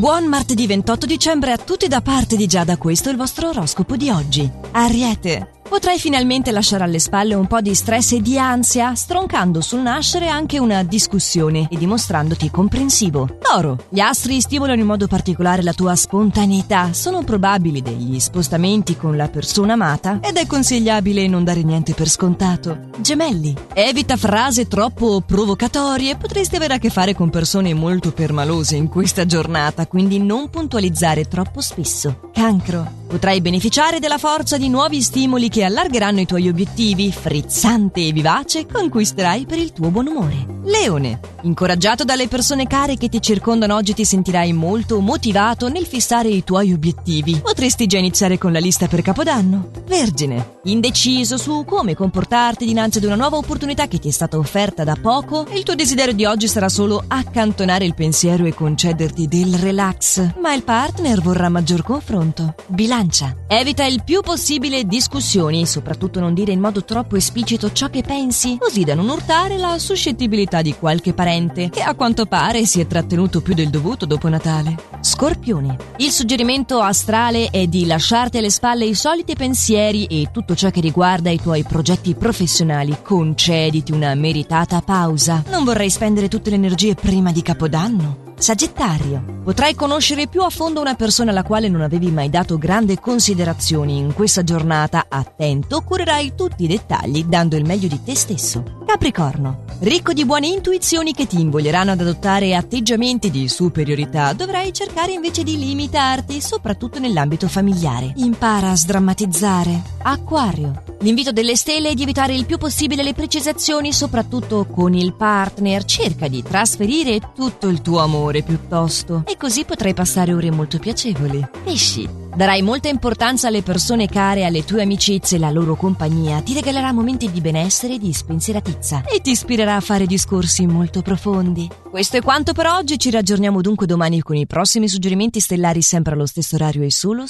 Buon martedì 28 dicembre a tutti da parte di Giada, questo è il vostro oroscopo di oggi. Ariete. Potrai finalmente lasciare alle spalle un po' di stress e di ansia, stroncando sul nascere anche una discussione e dimostrandoti comprensivo. Toro, gli astri stimolano in modo particolare la tua spontaneità, sono probabili degli spostamenti con la persona amata ed è consigliabile non dare niente per scontato. Gemelli, evita frasi troppo provocatorie, potresti avere a che fare con persone molto permalose in questa giornata, quindi non puntualizzare troppo spesso. Cancro, potrai beneficiare della forza di nuovi stimoli che allargeranno i tuoi obiettivi, frizzante e vivace, conquisterai per il tuo buon umore. Leone, incoraggiato dalle persone care che ti circondano oggi ti sentirai molto motivato nel fissare i tuoi obiettivi. Potresti già iniziare con la lista per Capodanno. Vergine, indeciso su come comportarti dinanzi ad una nuova opportunità che ti è stata offerta da poco, il tuo desiderio di oggi sarà solo accantonare il pensiero e concederti del relax, ma il partner vorrà maggior confronto. Bilancia, evita il più possibile discussioni, soprattutto non dire in modo troppo esplicito ciò che pensi, così da non urtare la suscettibilità di qualche parente che a quanto pare si è trattenuto più del dovuto dopo Natale. Scorpione, il suggerimento astrale è di lasciarti alle spalle i soliti pensieri e tutto ciò che riguarda i tuoi progetti professionali. Concediti una meritata pausa. Non vorrei spendere tutte le energie prima di Capodanno. Sagittario, potrai conoscere più a fondo una persona alla quale non avevi mai dato grande considerazione in questa giornata. Attento, curerai tutti i dettagli dando il meglio di te stesso. Capricorno, ricco di buone intuizioni che ti invoglieranno ad adottare atteggiamenti di superiorità, dovrai cercare invece di limitarti, soprattutto nell'ambito familiare. Impara a sdrammatizzare. Acquario, L'invito delle stelle è di evitare il più possibile le precisazioni, soprattutto con il partner. Cerca di trasferire tutto il tuo amore piuttosto. E così potrai passare ore molto piacevoli. Pesci. Darai molta importanza alle persone care, alle tue amicizie, la loro compagnia. Ti regalerà momenti di benessere e di spensieratezza. E ti ispirerà a fare discorsi molto profondi. Questo è quanto per oggi. Ci raggiorniamo dunque domani con i prossimi suggerimenti stellari sempre allo stesso orario e solo